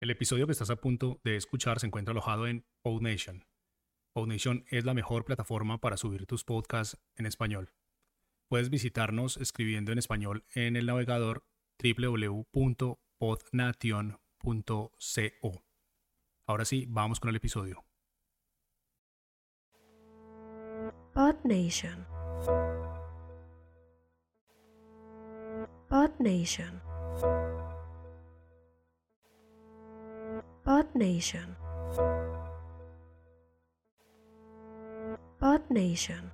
El episodio que estás a punto de escuchar se encuentra alojado en PodNation. PodNation es la mejor plataforma para subir tus podcasts en español. Puedes visitarnos escribiendo en español en el navegador www.podnation.co. Ahora sí, vamos con el episodio. PodNation. PodNation. Earth Nation. Earth Nation.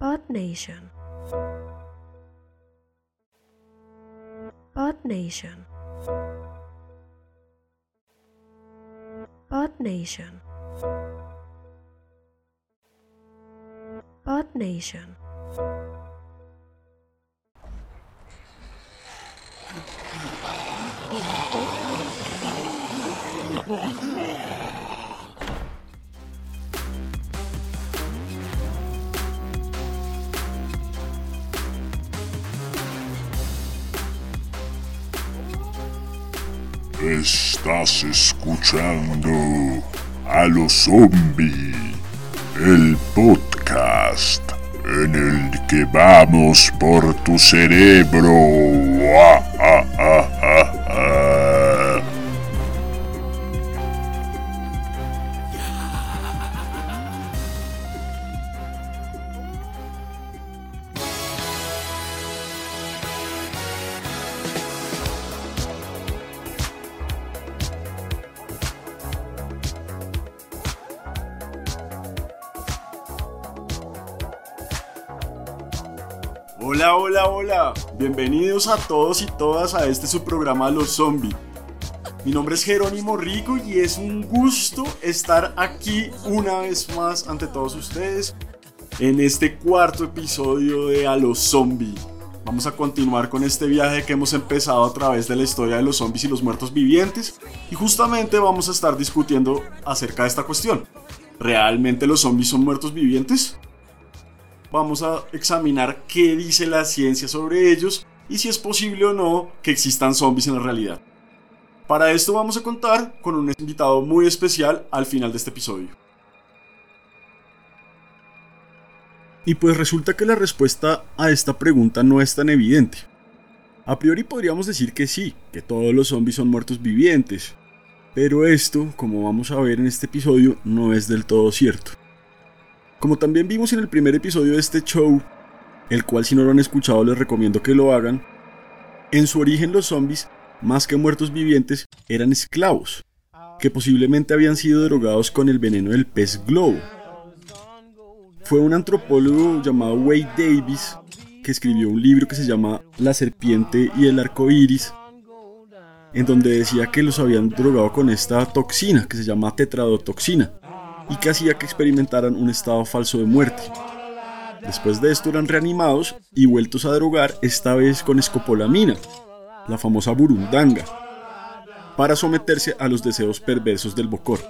Earth Nation. Earth Nation. Earth Nation. Earth Nation. Estás escuchando a los zombies, el podcast en el que vamos por tu cerebro. Ah, ah, ah. Hola, hola, hola. Bienvenidos a todos y todas a este su programa Los Zombies. Mi nombre es Jerónimo Rico y es un gusto estar aquí una vez más ante todos ustedes en este cuarto episodio de A los Zombies. Vamos a continuar con este viaje que hemos empezado a través de la historia de los zombies y los muertos vivientes y justamente vamos a estar discutiendo acerca de esta cuestión. ¿Realmente los zombies son muertos vivientes? Vamos a examinar qué dice la ciencia sobre ellos y si es posible o no que existan zombies en la realidad. Para esto vamos a contar con un invitado muy especial al final de este episodio. Y pues resulta que la respuesta a esta pregunta no es tan evidente. A priori podríamos decir que sí, que todos los zombies son muertos vivientes, pero esto, como vamos a ver en este episodio, no es del todo cierto. Como también vimos en el primer episodio de este show, el cual si no lo han escuchado les recomiendo que lo hagan, en su origen los zombies, más que muertos vivientes, eran esclavos, que posiblemente habían sido drogados con el veneno del pez globo. Fue un antropólogo llamado Wade Davis que escribió un libro que se llama La serpiente y el arco iris, en donde decía que los habían drogado con esta toxina que se llama tetradotoxina y que hacía que experimentaran un estado falso de muerte. Después de esto eran reanimados y vueltos a drogar, esta vez con escopolamina, la famosa burundanga, para someterse a los deseos perversos del Bokor.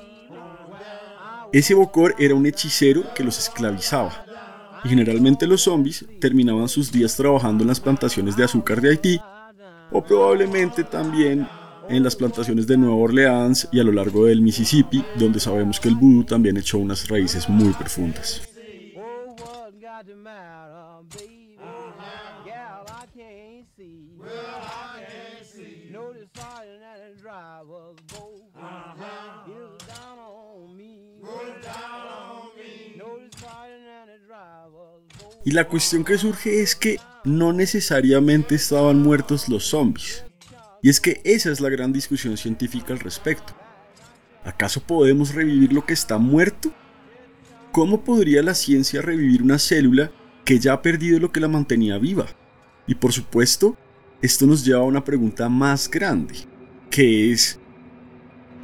Ese Bokor era un hechicero que los esclavizaba, y generalmente los zombies terminaban sus días trabajando en las plantaciones de azúcar de Haití, o probablemente también en las plantaciones de Nueva Orleans y a lo largo del Mississippi, donde sabemos que el vudú también echó unas raíces muy profundas. Y la cuestión que surge es que no necesariamente estaban muertos los zombies. Y es que esa es la gran discusión científica al respecto. ¿Acaso podemos revivir lo que está muerto? ¿Cómo podría la ciencia revivir una célula que ya ha perdido lo que la mantenía viva? Y por supuesto, esto nos lleva a una pregunta más grande, que es,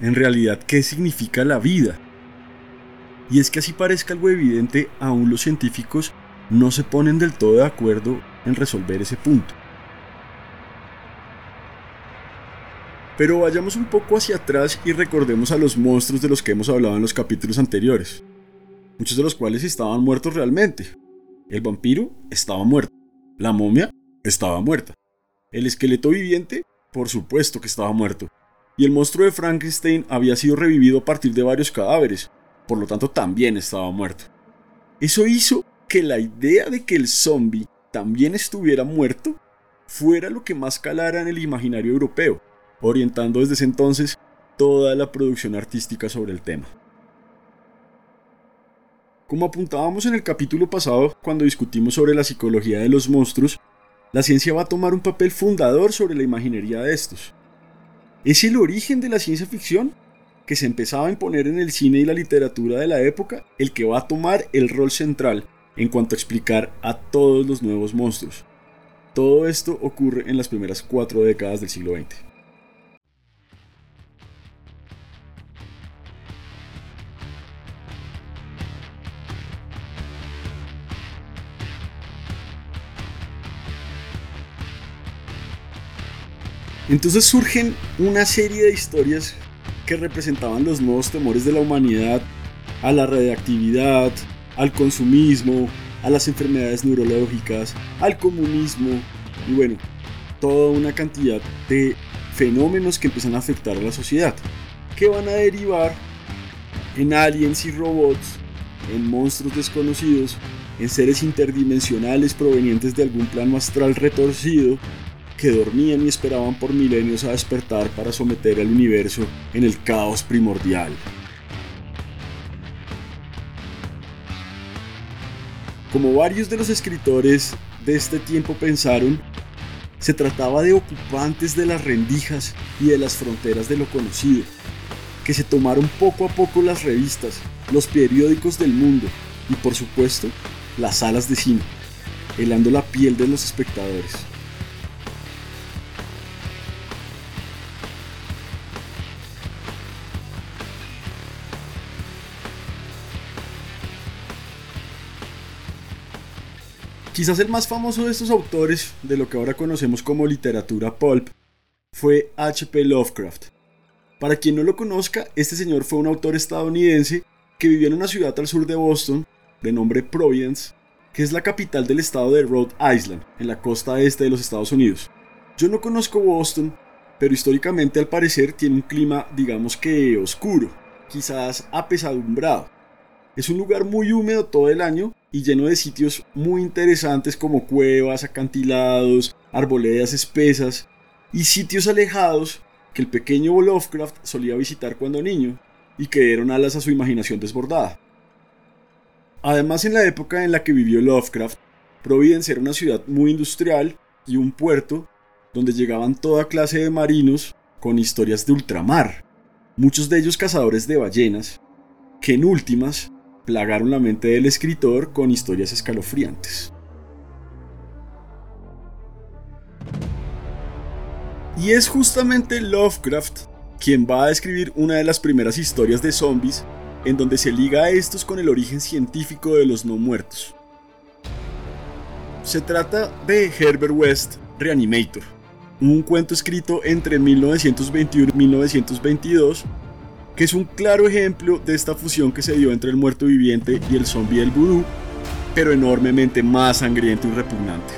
en realidad, ¿qué significa la vida? Y es que así parezca algo evidente, aún los científicos no se ponen del todo de acuerdo en resolver ese punto. Pero vayamos un poco hacia atrás y recordemos a los monstruos de los que hemos hablado en los capítulos anteriores, muchos de los cuales estaban muertos realmente. El vampiro estaba muerto, la momia estaba muerta, El esqueleto viviente, por supuesto que estaba muerto. Y el monstruo de Frankenstein había sido revivido a partir de varios cadáveres, por lo tanto también estaba muerto. Eso hizo que la idea de que el zombie también estuviera muerto fuera lo que más calara en el imaginario europeo, orientando desde ese entonces toda la producción artística sobre el tema. Como apuntábamos en el capítulo pasado cuando discutimos sobre la psicología de los monstruos, la ciencia va a tomar un papel fundador sobre la imaginería de estos. Es el origen de la ciencia ficción que se empezaba a imponer en el cine y la literatura de la época el que va a tomar el rol central en cuanto a explicar a todos los nuevos monstruos. Todo esto ocurre en las primeras cuatro décadas del siglo XX. Entonces surgen una serie de historias que representaban los nuevos temores de la humanidad a la radiactividad, al consumismo, a las enfermedades neurológicas, al comunismo y bueno, toda una cantidad de fenómenos que empiezan a afectar a la sociedad, que van a derivar en aliens y robots, en monstruos desconocidos, en seres interdimensionales provenientes de algún plano astral retorcido que dormían y esperaban por milenios a despertar para someter al universo en el caos primordial. Como varios de los escritores de este tiempo pensaron, se trataba de ocupantes de las rendijas y de las fronteras de lo conocido, que se tomaron poco a poco las revistas, los periódicos del mundo y por supuesto las salas de cine, helando la piel de los espectadores. Quizás el más famoso de estos autores, de lo que ahora conocemos como literatura pulp, fue H.P. Lovecraft. Para quien no lo conozca, este señor fue un autor estadounidense que vivió en una ciudad al sur de Boston, de nombre Providence, que es la capital del estado de Rhode Island, en la costa este de los Estados Unidos. Yo no conozco Boston, pero históricamente al parecer tiene un clima, digamos que oscuro, quizás apesadumbrado. Es un lugar muy húmedo todo el año y lleno de sitios muy interesantes como cuevas, acantilados, arboledas espesas y sitios alejados que el pequeño Lovecraft solía visitar cuando niño y que dieron alas a su imaginación desbordada. Además, en la época en la que vivió Lovecraft, Providence era una ciudad muy industrial y un puerto donde llegaban toda clase de marinos con historias de ultramar, muchos de ellos cazadores de ballenas, que en últimas plagaron la mente del escritor con historias escalofriantes. Y es justamente Lovecraft quien va a escribir una de las primeras historias de zombies en donde se liga a estos con el origen científico de los no muertos. Se trata de Herbert West Reanimator, un cuento escrito entre 1921 y 1922 que es un claro ejemplo de esta fusión que se dio entre el muerto viviente y el zombie del vudú, pero enormemente más sangriento y repugnante.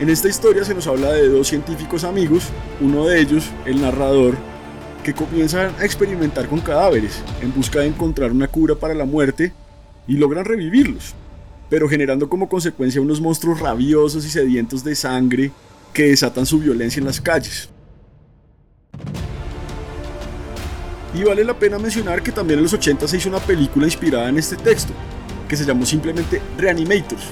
En esta historia se nos habla de dos científicos amigos, uno de ellos, el narrador, que comienzan a experimentar con cadáveres en busca de encontrar una cura para la muerte y logran revivirlos, pero generando como consecuencia unos monstruos rabiosos y sedientos de sangre que desatan su violencia en las calles. Y vale la pena mencionar que también en los 80 se hizo una película inspirada en este texto, que se llamó simplemente Reanimators,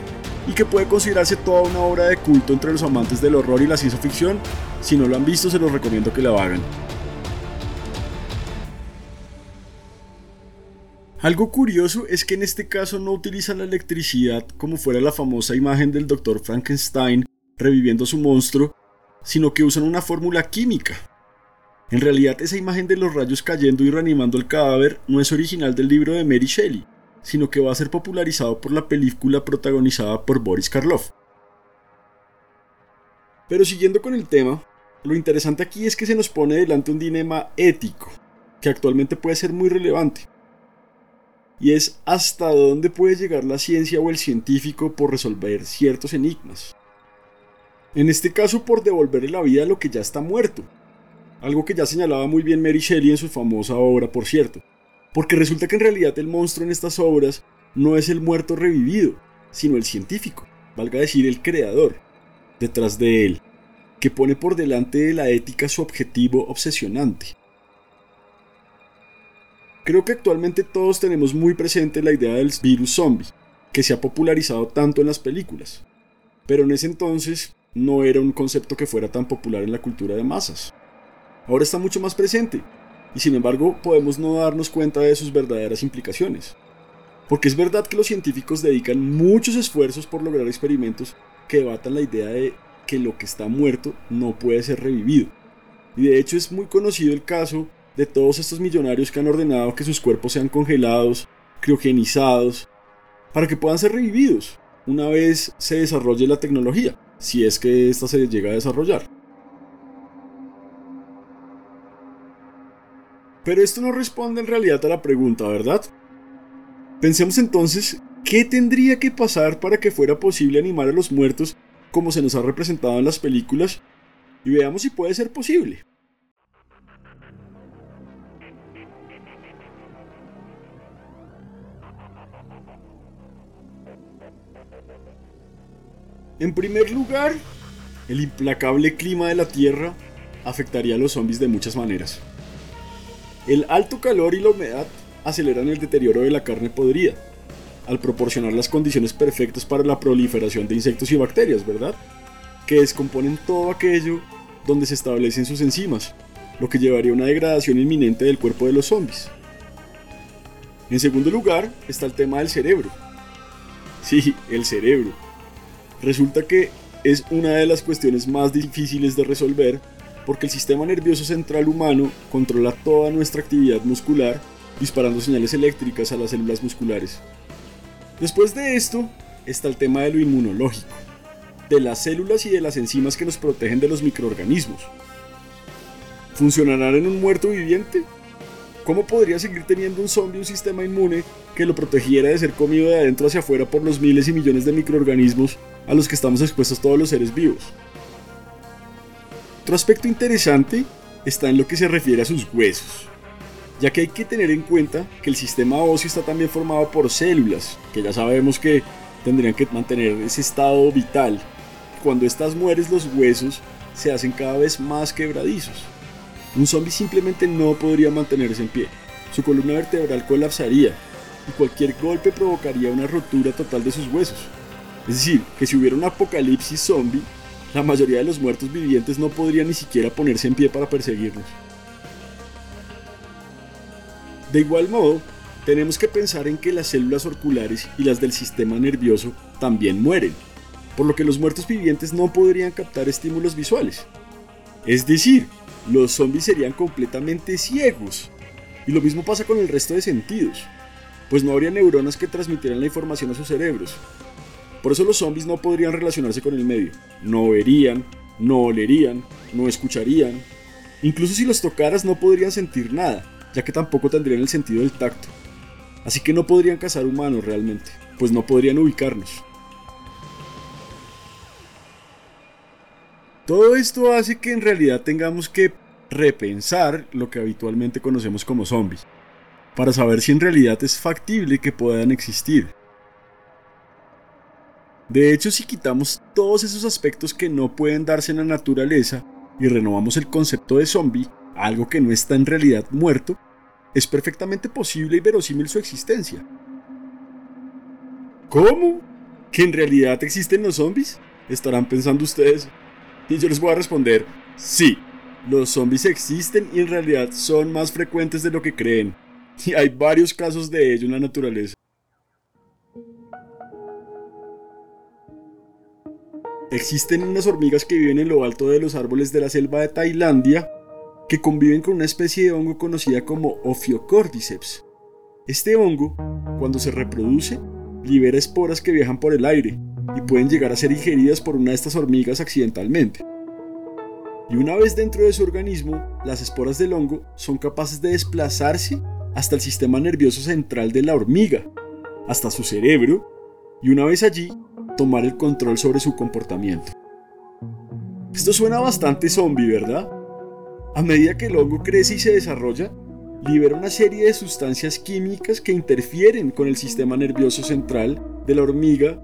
y que puede considerarse toda una obra de culto entre los amantes del horror y la ciencia ficción. Si no lo han visto, se los recomiendo que la hagan. Algo curioso es que en este caso no utilizan la electricidad como fuera la famosa imagen del Dr. Frankenstein reviviendo su monstruo, sino que usan una fórmula química. En realidad esa imagen de los rayos cayendo y reanimando el cadáver no es original del libro de Mary Shelley, sino que va a ser popularizado por la película protagonizada por Boris Karloff. Pero siguiendo con el tema, lo interesante aquí es que se nos pone delante un dilema ético, que actualmente puede ser muy relevante. y es hasta dónde puede llegar la ciencia o el científico por resolver ciertos enigmas. En este caso por devolverle la vida a lo que ya está muerto, algo que ya señalaba muy bien Mary Shelley en su famosa obra, por cierto, porque resulta que en realidad el monstruo en estas obras no es el muerto revivido, sino el científico, valga decir el creador, detrás de él, que pone por delante de la ética su objetivo obsesionante. Creo que actualmente todos tenemos muy presente la idea del virus zombie, que se ha popularizado tanto en las películas, pero en ese entonces no era un concepto que fuera tan popular en la cultura de masas. Ahora está mucho más presente, y sin embargo podemos no darnos cuenta de sus verdaderas implicaciones. Porque es verdad que los científicos dedican muchos esfuerzos por lograr experimentos que debatan la idea de que lo que está muerto no puede ser revivido. Y de hecho es muy conocido el caso de todos estos millonarios que han ordenado que sus cuerpos sean congelados, criogenizados, para que puedan ser revividos una vez se desarrolle la tecnología, si es que ésta se llega a desarrollar. Pero esto no responde en realidad a la pregunta, ¿verdad? Pensemos entonces, ¿qué tendría que pasar para que fuera posible animar a los muertos como se nos ha representado en las películas? Y veamos si puede ser posible. En primer lugar, el implacable clima de la Tierra afectaría a los zombies de muchas maneras. El alto calor y la humedad aceleran el deterioro de la carne podrida, al proporcionar las condiciones perfectas para la proliferación de insectos y bacterias, ¿verdad? Que descomponen todo aquello donde se establecen sus enzimas, lo que llevaría a una degradación inminente del cuerpo de los zombies. En segundo lugar está el tema del cerebro. Sí, el cerebro Resulta que es una de las cuestiones más difíciles de resolver porque el sistema nervioso central humano controla toda nuestra actividad muscular disparando señales eléctricas a las células musculares. Después de esto está el tema de lo inmunológico, de las células y de las enzimas que nos protegen de los microorganismos. ¿Funcionarán en un muerto viviente? ¿Cómo podría seguir teniendo un zombie un sistema inmune que lo protegiera de ser comido de adentro hacia afuera por los miles y millones de microorganismos a los que estamos expuestos todos los seres vivos? Otro aspecto interesante está en lo que se refiere a sus huesos, ya que hay que tener en cuenta que el sistema óseo está también formado por células, que ya sabemos que tendrían que mantener ese estado vital. Cuando estas mueres los huesos se hacen cada vez más quebradizos. Un zombie simplemente no podría mantenerse en pie. Su columna vertebral colapsaría y cualquier golpe provocaría una rotura total de sus huesos. Es decir, que si hubiera un apocalipsis zombie, la mayoría de los muertos vivientes no podrían ni siquiera ponerse en pie para perseguirnos. De igual modo, tenemos que pensar en que las células orculares y las del sistema nervioso también mueren, por lo que los muertos vivientes no podrían captar estímulos visuales. Es decir, los zombies serían completamente ciegos. Y lo mismo pasa con el resto de sentidos, pues no habría neuronas que transmitieran la información a sus cerebros. Por eso los zombies no podrían relacionarse con el medio. No verían, no olerían, no escucharían. Incluso si los tocaras no podrían sentir nada, ya que tampoco tendrían el sentido del tacto. Así que no podrían cazar humanos realmente, pues no podrían ubicarnos. Todo esto hace que en realidad tengamos que repensar lo que habitualmente conocemos como zombies, para saber si en realidad es factible que puedan existir. De hecho, si quitamos todos esos aspectos que no pueden darse en la naturaleza y renovamos el concepto de zombie, algo que no está en realidad muerto, es perfectamente posible y verosímil su existencia. ¿Cómo? ¿Que en realidad existen los zombies? Estarán pensando ustedes. Y yo les voy a responder, sí, los zombies existen y en realidad son más frecuentes de lo que creen. Y hay varios casos de ello en la naturaleza. Existen unas hormigas que viven en lo alto de los árboles de la selva de Tailandia que conviven con una especie de hongo conocida como Ophiocordyceps. Este hongo, cuando se reproduce, libera esporas que viajan por el aire y pueden llegar a ser ingeridas por una de estas hormigas accidentalmente. Y una vez dentro de su organismo, las esporas del hongo son capaces de desplazarse hasta el sistema nervioso central de la hormiga, hasta su cerebro, y una vez allí, tomar el control sobre su comportamiento. Esto suena bastante zombie, ¿verdad? A medida que el hongo crece y se desarrolla, libera una serie de sustancias químicas que interfieren con el sistema nervioso central de la hormiga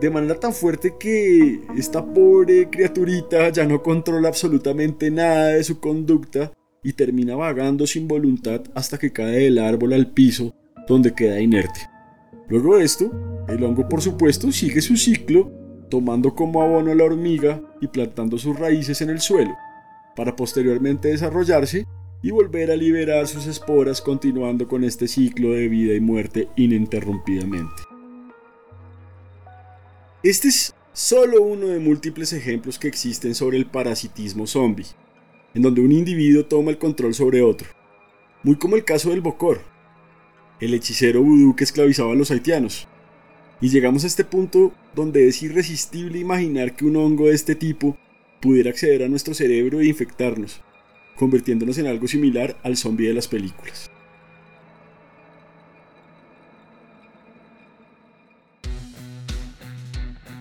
de manera tan fuerte que esta pobre criaturita ya no controla absolutamente nada de su conducta y termina vagando sin voluntad hasta que cae del árbol al piso donde queda inerte. Luego de esto, el hongo por supuesto sigue su ciclo tomando como abono a la hormiga y plantando sus raíces en el suelo, para posteriormente desarrollarse y volver a liberar sus esporas continuando con este ciclo de vida y muerte ininterrumpidamente. Este es solo uno de múltiples ejemplos que existen sobre el parasitismo zombie, en donde un individuo toma el control sobre otro, muy como el caso del Bokor, el hechicero vudú que esclavizaba a los haitianos. Y llegamos a este punto donde es irresistible imaginar que un hongo de este tipo pudiera acceder a nuestro cerebro e infectarnos, convirtiéndonos en algo similar al zombie de las películas.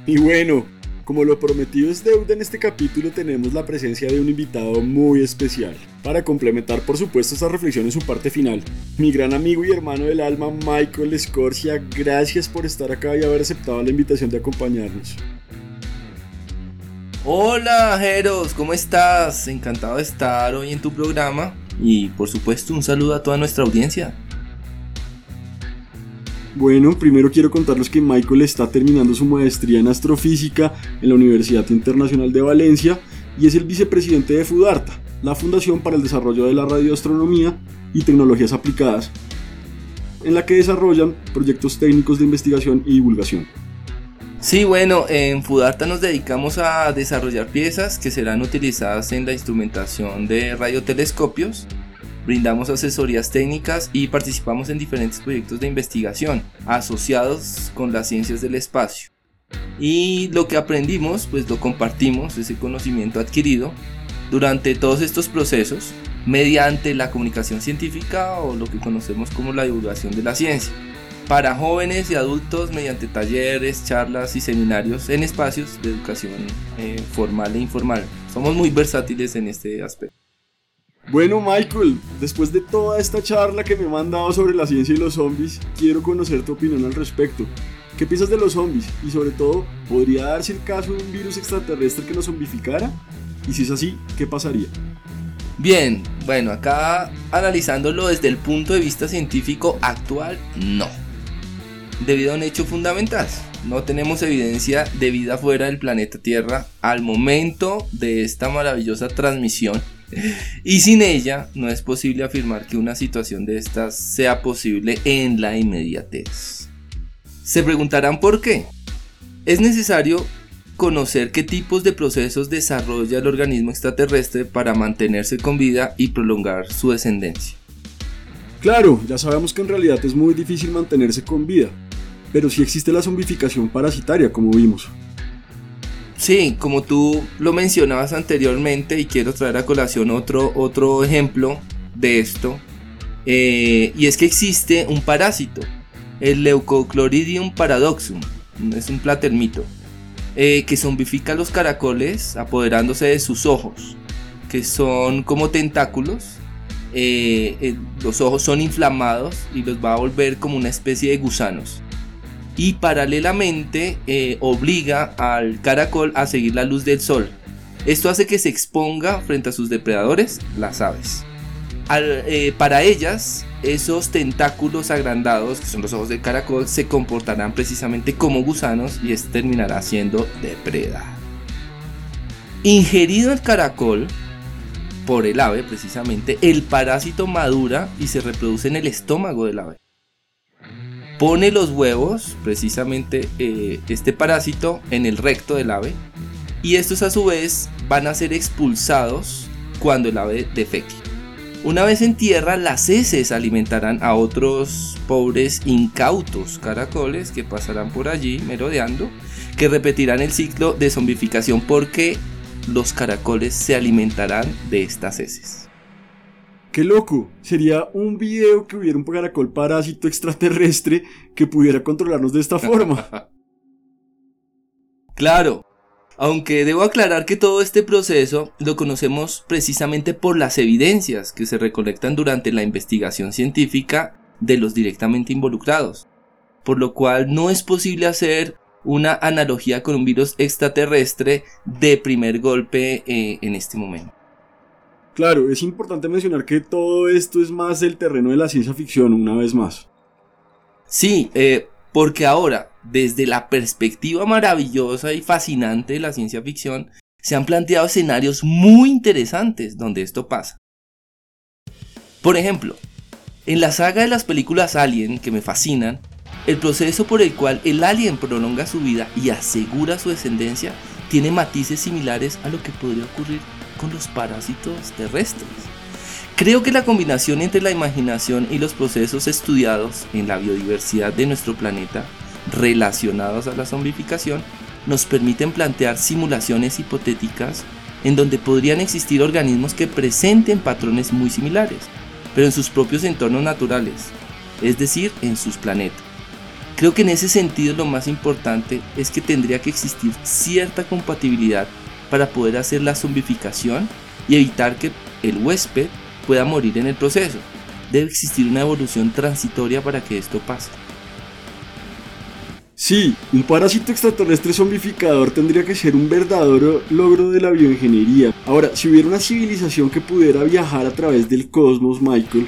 Y bueno, como lo prometido es deuda en este capítulo, tenemos la presencia de un invitado muy especial. Para complementar, por supuesto, esta reflexión en su parte final. Mi gran amigo y hermano del alma, Michael Scorsia, gracias por estar acá y haber aceptado la invitación de acompañarnos. Hola, Jeros, ¿cómo estás? Encantado de estar hoy en tu programa y, por supuesto, un saludo a toda nuestra audiencia. Bueno, primero quiero contarles que Michael está terminando su maestría en astrofísica en la Universidad Internacional de Valencia y es el vicepresidente de FUDARTA, la Fundación para el Desarrollo de la Radioastronomía y Tecnologías Aplicadas, en la que desarrollan proyectos técnicos de investigación y divulgación. Sí, bueno, en FUDARTA nos dedicamos a desarrollar piezas que serán utilizadas en la instrumentación de radiotelescopios brindamos asesorías técnicas y participamos en diferentes proyectos de investigación asociados con las ciencias del espacio. Y lo que aprendimos, pues lo compartimos, ese conocimiento adquirido, durante todos estos procesos mediante la comunicación científica o lo que conocemos como la divulgación de la ciencia. Para jóvenes y adultos mediante talleres, charlas y seminarios en espacios de educación eh, formal e informal. Somos muy versátiles en este aspecto. Bueno, Michael, después de toda esta charla que me han mandado sobre la ciencia y los zombies, quiero conocer tu opinión al respecto. ¿Qué piensas de los zombies? Y sobre todo, ¿podría darse el caso de un virus extraterrestre que nos zombificara? Y si es así, ¿qué pasaría? Bien, bueno, acá analizándolo desde el punto de vista científico actual, no. Debido a un hecho fundamental, no tenemos evidencia de vida fuera del planeta Tierra al momento de esta maravillosa transmisión y sin ella no es posible afirmar que una situación de estas sea posible en la inmediatez. Se preguntarán por qué. Es necesario conocer qué tipos de procesos desarrolla el organismo extraterrestre para mantenerse con vida y prolongar su descendencia. Claro, ya sabemos que en realidad es muy difícil mantenerse con vida, pero sí existe la zombificación parasitaria, como vimos. Sí, como tú lo mencionabas anteriormente y quiero traer a colación otro, otro ejemplo de esto, eh, y es que existe un parásito, el Leucocloridium paradoxum, es un platermito, eh, que zombifica a los caracoles apoderándose de sus ojos, que son como tentáculos, eh, los ojos son inflamados y los va a volver como una especie de gusanos y paralelamente eh, obliga al caracol a seguir la luz del sol. Esto hace que se exponga frente a sus depredadores, las aves. Eh, para ellas, esos tentáculos agrandados, que son los ojos del caracol, se comportarán precisamente como gusanos y este terminará siendo depredado. Ingerido el caracol por el ave, precisamente, el parásito madura y se reproduce en el estómago del ave pone los huevos, precisamente eh, este parásito, en el recto del ave. Y estos a su vez van a ser expulsados cuando el ave defeque. Una vez en tierra, las heces alimentarán a otros pobres incautos caracoles que pasarán por allí merodeando, que repetirán el ciclo de zombificación porque los caracoles se alimentarán de estas heces. ¡Qué loco! Sería un video que hubiera un caracol parásito extraterrestre que pudiera controlarnos de esta forma. Claro, aunque debo aclarar que todo este proceso lo conocemos precisamente por las evidencias que se recolectan durante la investigación científica de los directamente involucrados, por lo cual no es posible hacer una analogía con un virus extraterrestre de primer golpe eh, en este momento. Claro, es importante mencionar que todo esto es más del terreno de la ciencia ficción, una vez más. Sí, eh, porque ahora, desde la perspectiva maravillosa y fascinante de la ciencia ficción, se han planteado escenarios muy interesantes donde esto pasa. Por ejemplo, en la saga de las películas Alien, que me fascinan, el proceso por el cual el alien prolonga su vida y asegura su descendencia tiene matices similares a lo que podría ocurrir con los parásitos terrestres. Creo que la combinación entre la imaginación y los procesos estudiados en la biodiversidad de nuestro planeta relacionados a la zombificación nos permiten plantear simulaciones hipotéticas en donde podrían existir organismos que presenten patrones muy similares, pero en sus propios entornos naturales, es decir, en sus planetas. Creo que en ese sentido lo más importante es que tendría que existir cierta compatibilidad para poder hacer la zombificación y evitar que el huésped pueda morir en el proceso. Debe existir una evolución transitoria para que esto pase. Sí, un parásito extraterrestre zombificador tendría que ser un verdadero logro de la bioingeniería. Ahora, si hubiera una civilización que pudiera viajar a través del cosmos, Michael,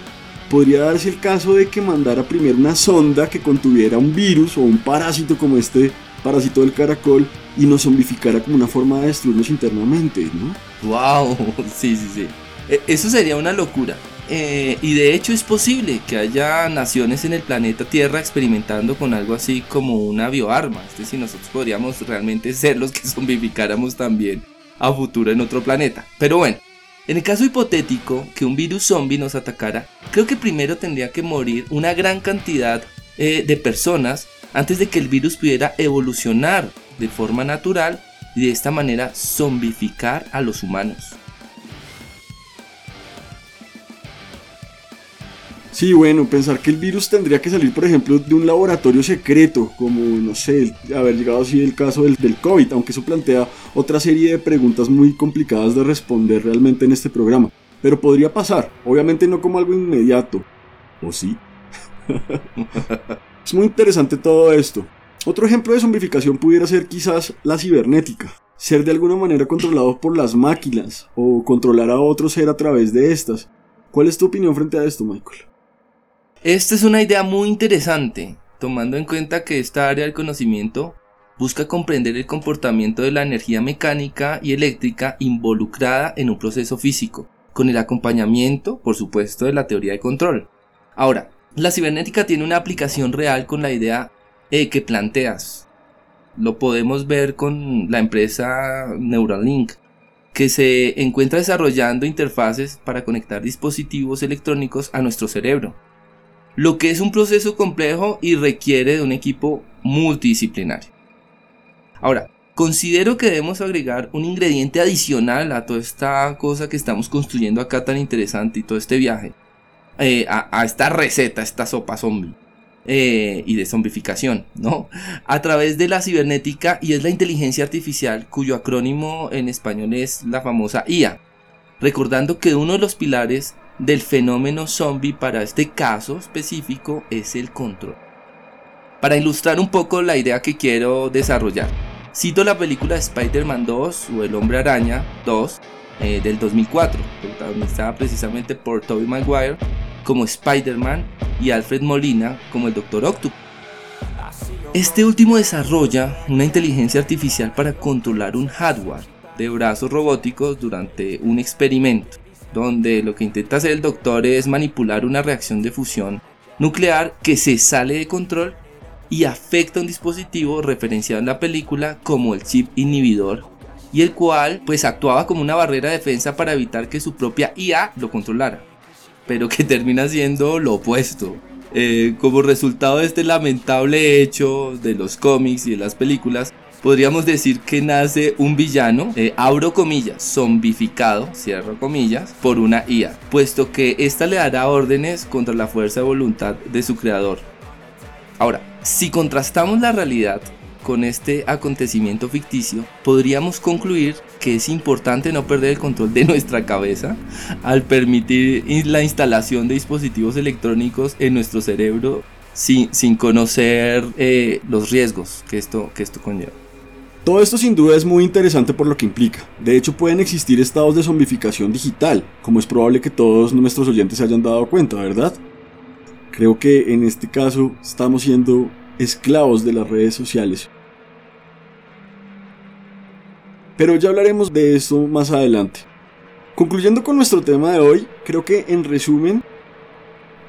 podría darse el caso de que mandara primero una sonda que contuviera un virus o un parásito como este parásito del caracol y nos zombificara como una forma de destruirnos internamente, ¿no? ¡Wow! Sí, sí, sí. E, eso sería una locura. Eh, y de hecho es posible que haya naciones en el planeta Tierra experimentando con algo así como una bioarma. Es decir, nosotros podríamos realmente ser los que zombificáramos también a futuro en otro planeta. Pero bueno, en el caso hipotético que un virus zombie nos atacara, creo que primero tendría que morir una gran cantidad eh, de personas antes de que el virus pudiera evolucionar de forma natural y de esta manera zombificar a los humanos. Sí, bueno, pensar que el virus tendría que salir, por ejemplo, de un laboratorio secreto, como, no sé, haber llegado así el caso del, del COVID, aunque eso plantea otra serie de preguntas muy complicadas de responder realmente en este programa. Pero podría pasar, obviamente no como algo inmediato. ¿O sí? es muy interesante todo esto. Otro ejemplo de zombificación pudiera ser quizás la cibernética. Ser de alguna manera controlado por las máquinas o controlar a otro ser a través de estas. ¿Cuál es tu opinión frente a esto, Michael? Esta es una idea muy interesante, tomando en cuenta que esta área del conocimiento busca comprender el comportamiento de la energía mecánica y eléctrica involucrada en un proceso físico, con el acompañamiento, por supuesto, de la teoría de control. Ahora, la cibernética tiene una aplicación real con la idea eh, que planteas. Lo podemos ver con la empresa Neuralink, que se encuentra desarrollando interfaces para conectar dispositivos electrónicos a nuestro cerebro lo que es un proceso complejo y requiere de un equipo multidisciplinario. Ahora, considero que debemos agregar un ingrediente adicional a toda esta cosa que estamos construyendo acá tan interesante y todo este viaje, eh, a, esta receta, esta sopa zombie. Eh, y de zombificación, ¿no? A través de la cibernética y es la inteligencia artificial, cuyo acrónimo en español es la famosa IA. Recordando que uno de los pilares del fenómeno zombie para este caso específico es el control. Para ilustrar un poco la idea que quiero desarrollar, cito la película Spider-Man 2 o El Hombre Araña 2 eh, del 2004, protagonizada precisamente por Tobey Maguire como Spider-Man y Alfred Molina como el Dr. Octopus. Este último desarrolla una inteligencia artificial para controlar un hardware de brazos robóticos durante un experimento donde lo que intenta hacer el doctor es manipular una reacción de fusión nuclear que se sale de control y afecta a un dispositivo referenciado en la película como el chip inhibidor y el cual pues actuaba como una barrera de defensa para evitar que su propia IA lo controlara, pero que termina siendo lo opuesto. Eh, como resultado de este lamentable hecho de los cómics y de las películas, podríamos decir que nace un villano, eh, abro comillas, zombificado, cierro comillas, por una IA, puesto que ésta le dará órdenes contra la fuerza de voluntad de su creador. Ahora, si contrastamos la realidad con este acontecimiento ficticio, podríamos concluir que es importante no perder el control de nuestra cabeza al permitir la instalación de dispositivos electrónicos en nuestro cerebro sin, sin conocer eh, los riesgos que esto, que esto conlleva. Todo esto sin duda es muy interesante por lo que implica. De hecho pueden existir estados de zombificación digital, como es probable que todos nuestros oyentes se hayan dado cuenta, ¿verdad? Creo que en este caso estamos siendo esclavos de las redes sociales pero ya hablaremos de eso más adelante. Concluyendo con nuestro tema de hoy, creo que en resumen,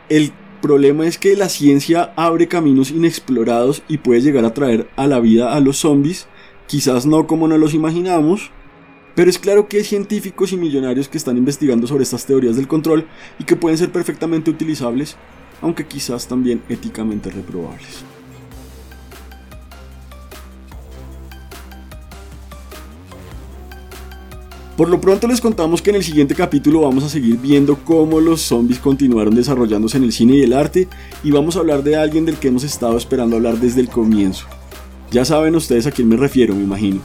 el problema es que la ciencia abre caminos inexplorados y puede llegar a traer a la vida a los zombies, quizás no como nos los imaginamos, pero es claro que hay científicos y millonarios que están investigando sobre estas teorías del control y que pueden ser perfectamente utilizables, aunque quizás también éticamente reprobables. Por lo pronto les contamos que en el siguiente capítulo vamos a seguir viendo cómo los zombies continuaron desarrollándose en el cine y el arte y vamos a hablar de alguien del que hemos estado esperando hablar desde el comienzo. Ya saben ustedes a quién me refiero, me imagino.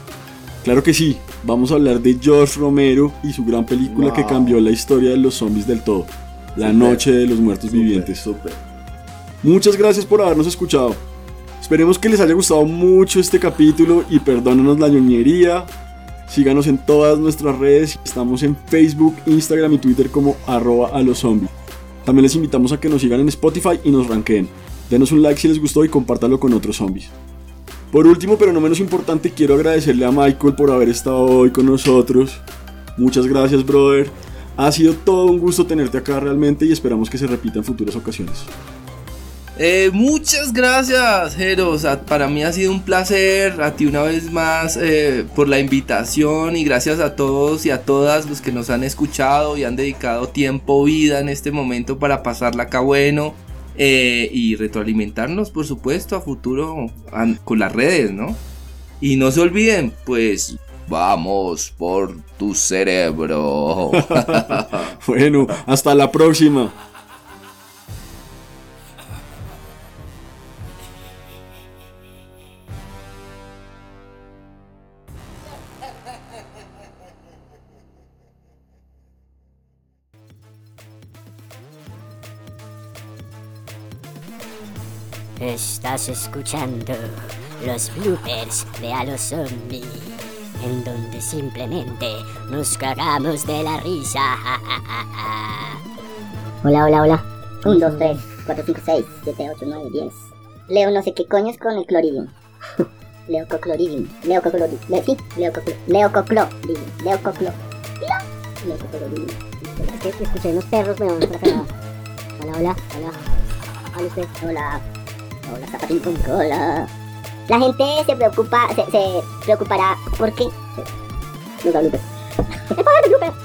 Claro que sí, vamos a hablar de George Romero y su gran película que cambió la historia de los zombies del todo, La Noche de los Muertos Vivientes. Super. Muchas gracias por habernos escuchado. Esperemos que les haya gustado mucho este capítulo y perdónenos la ñoñería, Síganos en todas nuestras redes. Estamos en Facebook, Instagram y Twitter como arroba a los zombies. También les invitamos a que nos sigan en Spotify y nos ranqueen. Denos un like si les gustó y compártalo con otros zombies. Por último, pero no menos importante, quiero agradecerle a Michael por haber estado hoy con nosotros. Muchas gracias, brother. Ha sido todo un gusto tenerte acá realmente y esperamos que se repita en futuras ocasiones. Eh, muchas gracias, Jeros. Para mí ha sido un placer. A ti una vez más eh, por la invitación y gracias a todos y a todas los que nos han escuchado y han dedicado tiempo, vida en este momento para pasarla acá bueno eh, y retroalimentarnos, por supuesto, a futuro con las redes, ¿no? Y no se olviden, pues vamos por tu cerebro. bueno, hasta la próxima. Estás escuchando los bloopers de A los Zombie, en donde simplemente nos cagamos de la risa. hola, hola, hola. 1, 2, 3, 4, 5, 6, 7, 8, 9, 10. Leo no sé qué coño es con el cloridium. Leucocloridium. Leucocloridium. Le, sí, leucocloridium. Leucocloridium. Leucocloridium. Leucocloridium. Escuché unos perros, pero no Hola, hola, hola. Hola usted. Hola. Hola, zapatín con cola. La gente se preocupa, se, se preocupará. ¿Por qué? Nos da